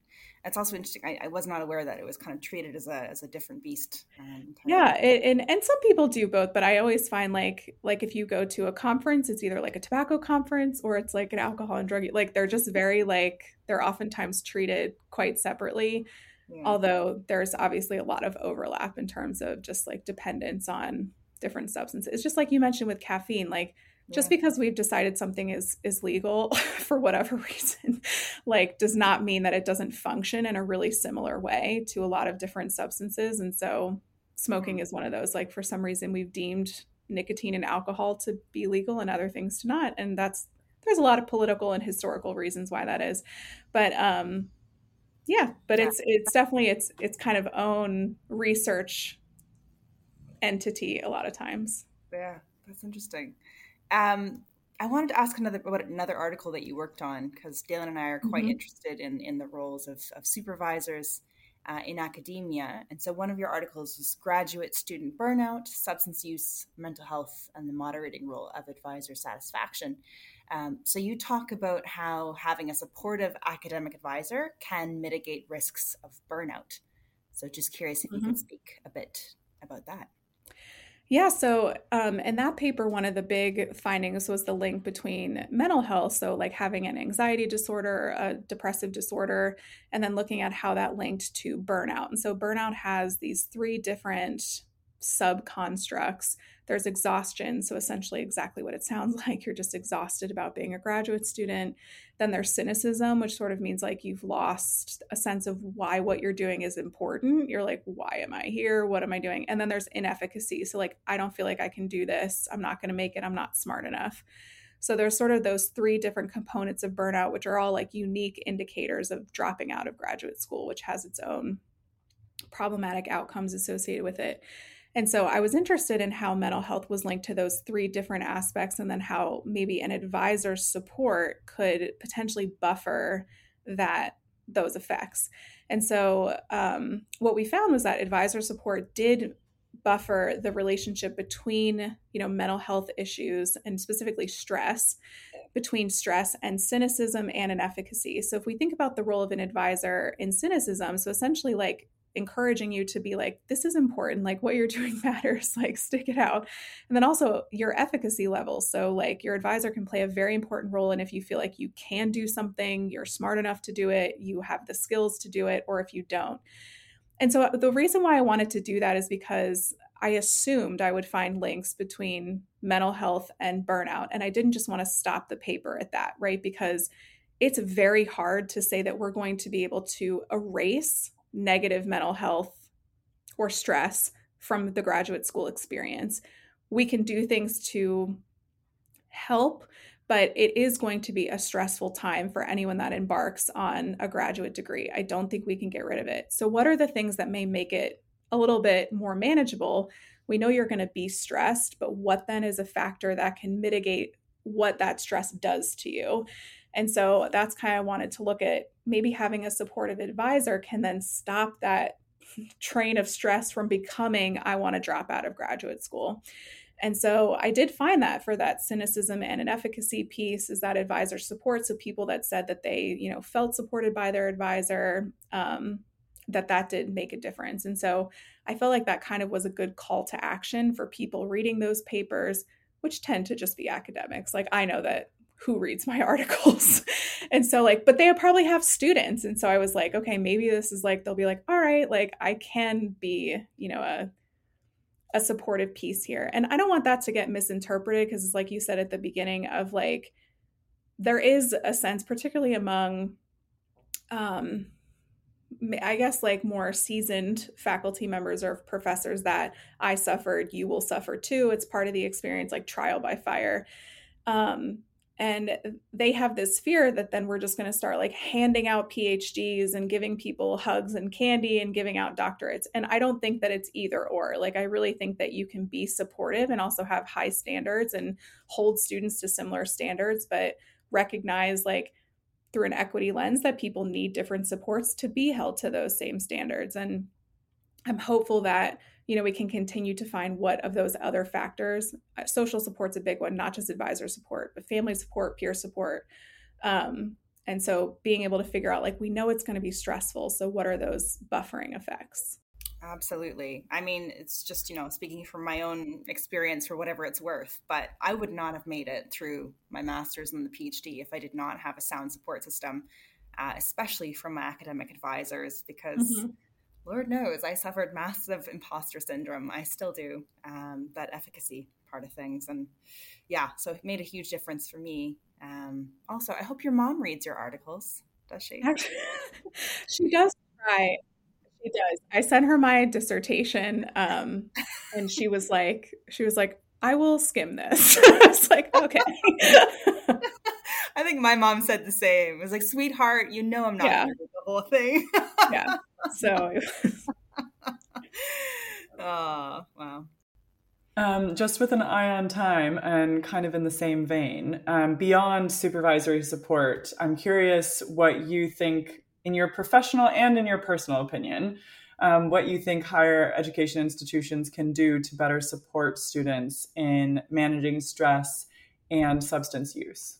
It's also interesting. I, I, was not aware that it was kind of treated as a as a different beast. Um, yeah, it, and and some people do both, but I always find like like if you go to a conference, it's either like a tobacco conference or it's like an alcohol and drug. Like they're just very like they're oftentimes treated quite separately. Yeah. Although there's obviously a lot of overlap in terms of just like dependence on different substances. It's just like you mentioned with caffeine, like just because we've decided something is is legal for whatever reason like does not mean that it doesn't function in a really similar way to a lot of different substances. And so smoking mm-hmm. is one of those like for some reason we've deemed nicotine and alcohol to be legal and other things to not. And that's there's a lot of political and historical reasons why that is. But um yeah but yeah. it's it's definitely it's it's kind of own research entity a lot of times. Yeah that's interesting um, I wanted to ask another about another article that you worked on because Dalen and I are quite mm-hmm. interested in in the roles of, of supervisors uh, in academia. And so one of your articles was graduate student burnout, substance use, mental health, and the moderating role of advisor satisfaction. Um, so you talk about how having a supportive academic advisor can mitigate risks of burnout. So just curious if mm-hmm. you could speak a bit about that. Yeah, so um, in that paper, one of the big findings was the link between mental health, so like having an anxiety disorder, a depressive disorder, and then looking at how that linked to burnout. And so burnout has these three different sub constructs. There's exhaustion, so essentially exactly what it sounds like. You're just exhausted about being a graduate student. Then there's cynicism, which sort of means like you've lost a sense of why what you're doing is important. You're like, why am I here? What am I doing? And then there's inefficacy. So, like, I don't feel like I can do this. I'm not going to make it. I'm not smart enough. So there's sort of those three different components of burnout, which are all like unique indicators of dropping out of graduate school, which has its own problematic outcomes associated with it. And so I was interested in how mental health was linked to those three different aspects, and then how maybe an advisor's support could potentially buffer that those effects. And so um, what we found was that advisor support did buffer the relationship between you know mental health issues and specifically stress between stress and cynicism and inefficacy so if we think about the role of an advisor in cynicism so essentially like encouraging you to be like this is important like what you're doing matters like stick it out and then also your efficacy level so like your advisor can play a very important role and if you feel like you can do something you're smart enough to do it you have the skills to do it or if you don't and so the reason why I wanted to do that is because I assumed I would find links between mental health and burnout. And I didn't just want to stop the paper at that, right? Because it's very hard to say that we're going to be able to erase negative mental health or stress from the graduate school experience. We can do things to help, but it is going to be a stressful time for anyone that embarks on a graduate degree. I don't think we can get rid of it. So, what are the things that may make it a little bit more manageable? We know you're going to be stressed, but what then is a factor that can mitigate what that stress does to you? And so that's kind of wanted to look at maybe having a supportive advisor can then stop that train of stress from becoming, I want to drop out of graduate school. And so I did find that for that cynicism and inefficacy piece is that advisor support. So people that said that they, you know, felt supported by their advisor, um, that that did make a difference. And so I felt like that kind of was a good call to action for people reading those papers, which tend to just be academics. Like I know that who reads my articles. and so like but they probably have students and so I was like okay maybe this is like they'll be like all right like I can be, you know, a a supportive piece here. And I don't want that to get misinterpreted because it's like you said at the beginning of like there is a sense particularly among um I guess like more seasoned faculty members or professors that I suffered, you will suffer too. It's part of the experience, like trial by fire. Um, and they have this fear that then we're just going to start like handing out phds and giving people hugs and candy and giving out doctorates. And i don't think that it's either or. Like i really think that you can be supportive and also have high standards and hold students to similar standards but recognize like through an equity lens that people need different supports to be held to those same standards. And i'm hopeful that you know we can continue to find what of those other factors uh, social support's a big one not just advisor support but family support peer support. Um, and so being able to figure out like we know it's going to be stressful so what are those buffering effects? Absolutely. I mean it's just you know speaking from my own experience for whatever it's worth but i would not have made it through my master's and the phd if i did not have a sound support system uh, especially from my academic advisors because mm-hmm Lord knows I suffered massive imposter syndrome. I still do, um, that efficacy part of things. And yeah, so it made a huge difference for me. Um, also, I hope your mom reads your articles. Does she? she does try. She does. I sent her my dissertation, um, and she was like, she was like, I will skim this. I was like, okay. I think my mom said the same. It was like, sweetheart, you know I'm not yeah. the whole thing. yeah. So. oh wow. Um, just with an eye on time and kind of in the same vein, um, beyond supervisory support, I'm curious what you think, in your professional and in your personal opinion, um, what you think higher education institutions can do to better support students in managing stress and substance use.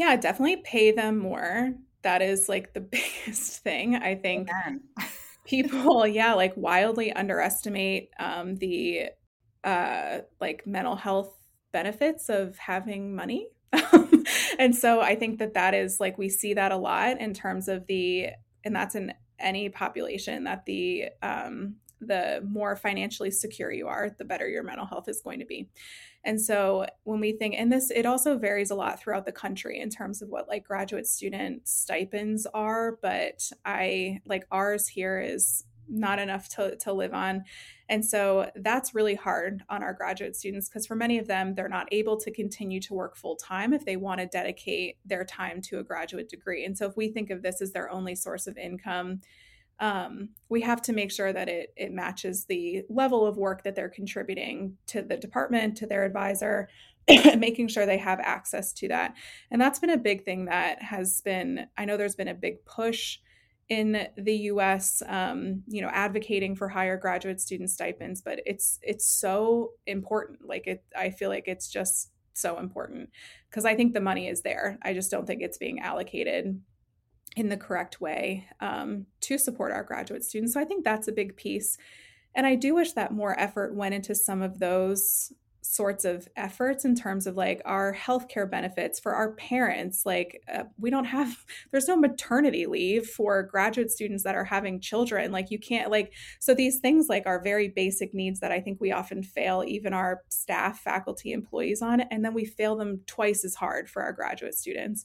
Yeah, definitely pay them more. That is like the biggest thing. I think people, yeah, like wildly underestimate um, the uh, like mental health benefits of having money. and so I think that that is like we see that a lot in terms of the, and that's in any population that the um, the more financially secure you are, the better your mental health is going to be. And so when we think, and this, it also varies a lot throughout the country in terms of what like graduate student stipends are, but I like ours here is not enough to, to live on. And so that's really hard on our graduate students because for many of them, they're not able to continue to work full time if they want to dedicate their time to a graduate degree. And so if we think of this as their only source of income, um, we have to make sure that it it matches the level of work that they're contributing to the department, to their advisor, making sure they have access to that. And that's been a big thing that has been. I know there's been a big push in the U.S. Um, you know, advocating for higher graduate student stipends, but it's it's so important. Like it, I feel like it's just so important because I think the money is there. I just don't think it's being allocated in the correct way um, to support our graduate students. So I think that's a big piece. And I do wish that more effort went into some of those sorts of efforts in terms of like our healthcare benefits for our parents. Like, uh, we don't have, there's no maternity leave for graduate students that are having children. Like, you can't, like, so these things like are very basic needs that I think we often fail even our staff, faculty, employees on. And then we fail them twice as hard for our graduate students.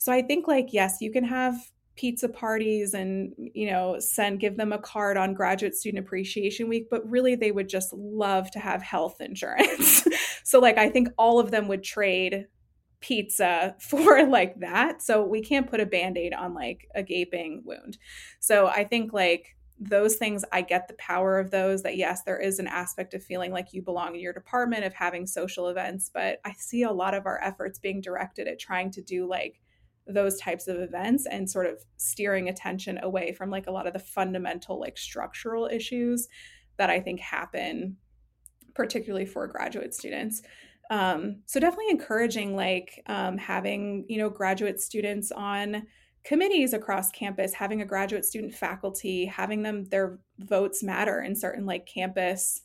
So I think like yes, you can have pizza parties and you know send give them a card on graduate student appreciation week but really they would just love to have health insurance. So like i think all of them would trade pizza for like that. So we can't put a band-aid on like a gaping wound. So i think like those things i get the power of those that yes there is an aspect of feeling like you belong in your department of having social events but i see a lot of our efforts being directed at trying to do like those types of events and sort of steering attention away from like a lot of the fundamental like structural issues that I think happen particularly for graduate students. Um, so definitely encouraging like um, having you know graduate students on committees across campus, having a graduate student faculty, having them their votes matter in certain like campus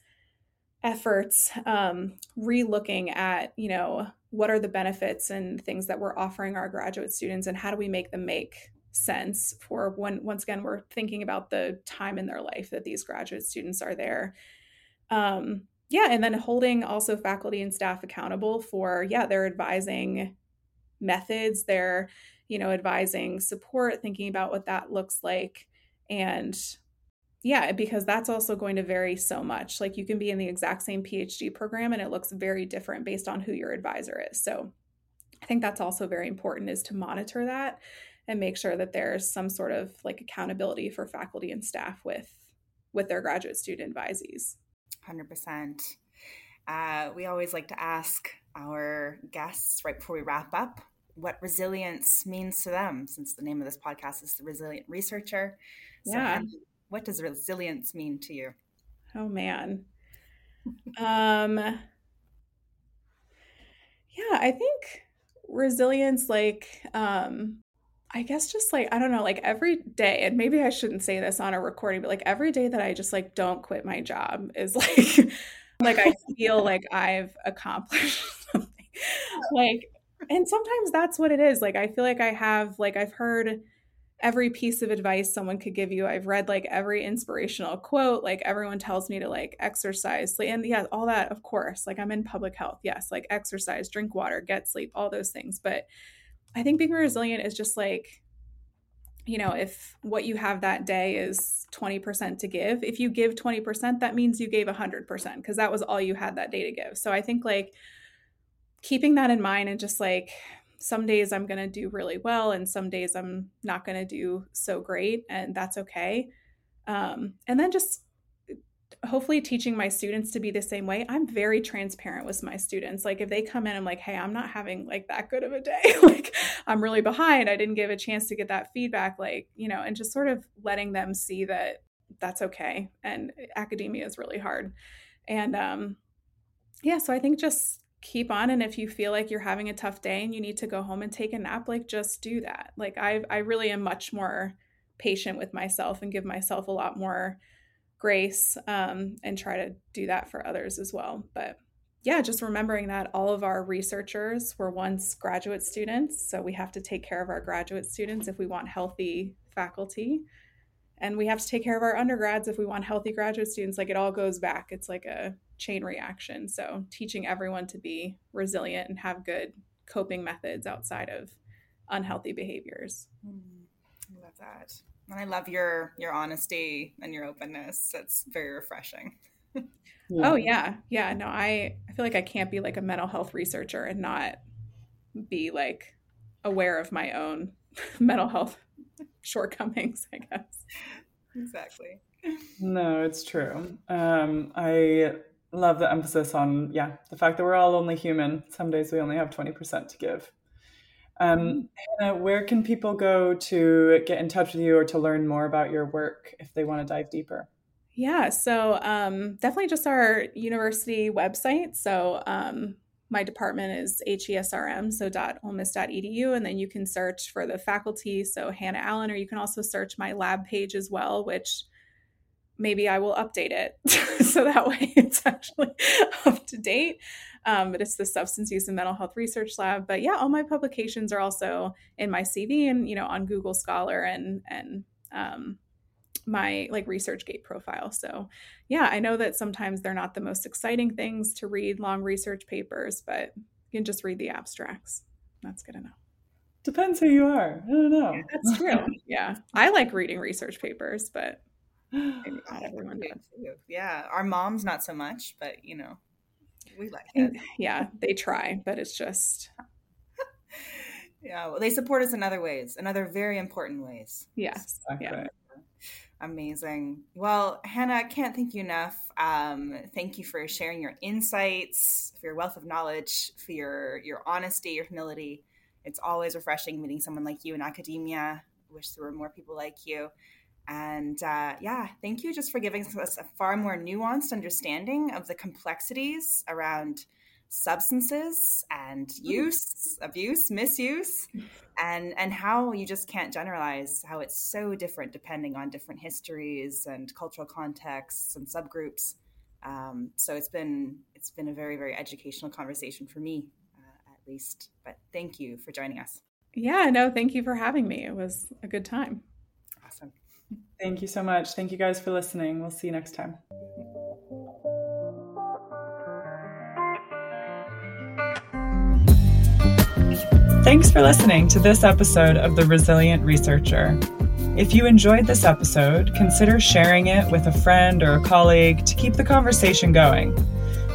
efforts, um, re-looking at you know what are the benefits and things that we're offering our graduate students and how do we make them make sense for when once again we're thinking about the time in their life that these graduate students are there. Um, yeah and then holding also faculty and staff accountable for yeah their advising methods their you know advising support thinking about what that looks like and yeah, because that's also going to vary so much. Like you can be in the exact same PhD program and it looks very different based on who your advisor is. So I think that's also very important is to monitor that and make sure that there's some sort of like accountability for faculty and staff with with their graduate student advisees. 100%. Uh, we always like to ask our guests right before we wrap up what resilience means to them, since the name of this podcast is The Resilient Researcher. So yeah what does resilience mean to you? Oh man. um yeah, I think resilience like um I guess just like I don't know, like every day, and maybe I shouldn't say this on a recording, but like every day that I just like don't quit my job is like like I feel like I've accomplished something. Like and sometimes that's what it is. Like I feel like I have like I've heard every piece of advice someone could give you. I've read like every inspirational quote. Like everyone tells me to like exercise, and yeah, all that, of course. Like I'm in public health. Yes, like exercise, drink water, get sleep, all those things. But I think being resilient is just like, you know, if what you have that day is 20% to give, if you give 20%, that means you gave 100% because that was all you had that day to give. So I think like keeping that in mind and just like some days I'm going to do really well, and some days I'm not going to do so great, and that's okay. Um, and then just hopefully teaching my students to be the same way. I'm very transparent with my students. Like if they come in, I'm like, hey, I'm not having like that good of a day. like I'm really behind. I didn't give a chance to get that feedback. Like, you know, and just sort of letting them see that that's okay. And academia is really hard. And um yeah, so I think just keep on and if you feel like you're having a tough day and you need to go home and take a nap like just do that. Like i i really am much more patient with myself and give myself a lot more grace um, and try to do that for others as well. But yeah just remembering that all of our researchers were once graduate students so we have to take care of our graduate students if we want healthy faculty. And we have to take care of our undergrads if we want healthy graduate students. Like it all goes back. It's like a chain reaction. So teaching everyone to be resilient and have good coping methods outside of unhealthy behaviors. Mm, I love that. And I love your your honesty and your openness. That's very refreshing. yeah. Oh yeah. Yeah. No, I, I feel like I can't be like a mental health researcher and not be like aware of my own mental health shortcomings, I guess. exactly. No, it's true. Um, I love the emphasis on yeah the fact that we're all only human. Some days we only have twenty percent to give. Um, Hannah, where can people go to get in touch with you or to learn more about your work if they want to dive deeper? Yeah, so um, definitely just our university website. So um, my department is HESRM, so .olemiss.edu, and then you can search for the faculty, so Hannah Allen, or you can also search my lab page as well, which maybe I will update it so that way it's actually up to date. Um, but it's the Substance Use and Mental Health Research Lab. But yeah, all my publications are also in my CV and you know on Google Scholar and and um, my like ResearchGate profile. So yeah, I know that sometimes they're not the most exciting things to read long research papers, but you can just read the abstracts. That's good enough. Depends who you are. I don't know. That's true. yeah, I like reading research papers, but maybe not everyone does. Yeah, our moms not so much, but you know, we like it. Yeah, they try, but it's just. yeah, well, they support us in other ways, in other very important ways. Yes. Exactly. Yeah. Amazing. Well, Hannah, I can't thank you enough. Um, thank you for sharing your insights, for your wealth of knowledge, for your your honesty, your humility. It's always refreshing meeting someone like you in academia. I wish there were more people like you. And uh, yeah, thank you just for giving us a far more nuanced understanding of the complexities around substances and mm. use, abuse, misuse, and and how you just can't generalize how it's so different depending on different histories and cultural contexts and subgroups. Um, so it's been it's been a very very educational conversation for me, uh, at least. But thank you for joining us. Yeah, no, thank you for having me. It was a good time. Thank you so much. Thank you guys for listening. We'll see you next time. Thanks for listening to this episode of The Resilient Researcher. If you enjoyed this episode, consider sharing it with a friend or a colleague to keep the conversation going.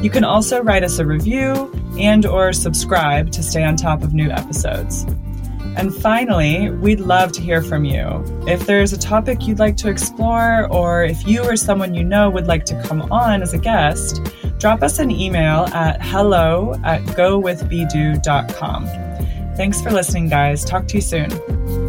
You can also write us a review and or subscribe to stay on top of new episodes. And finally, we'd love to hear from you. If there's a topic you'd like to explore, or if you or someone you know would like to come on as a guest, drop us an email at hello at gowithbedo.com. Thanks for listening, guys. Talk to you soon.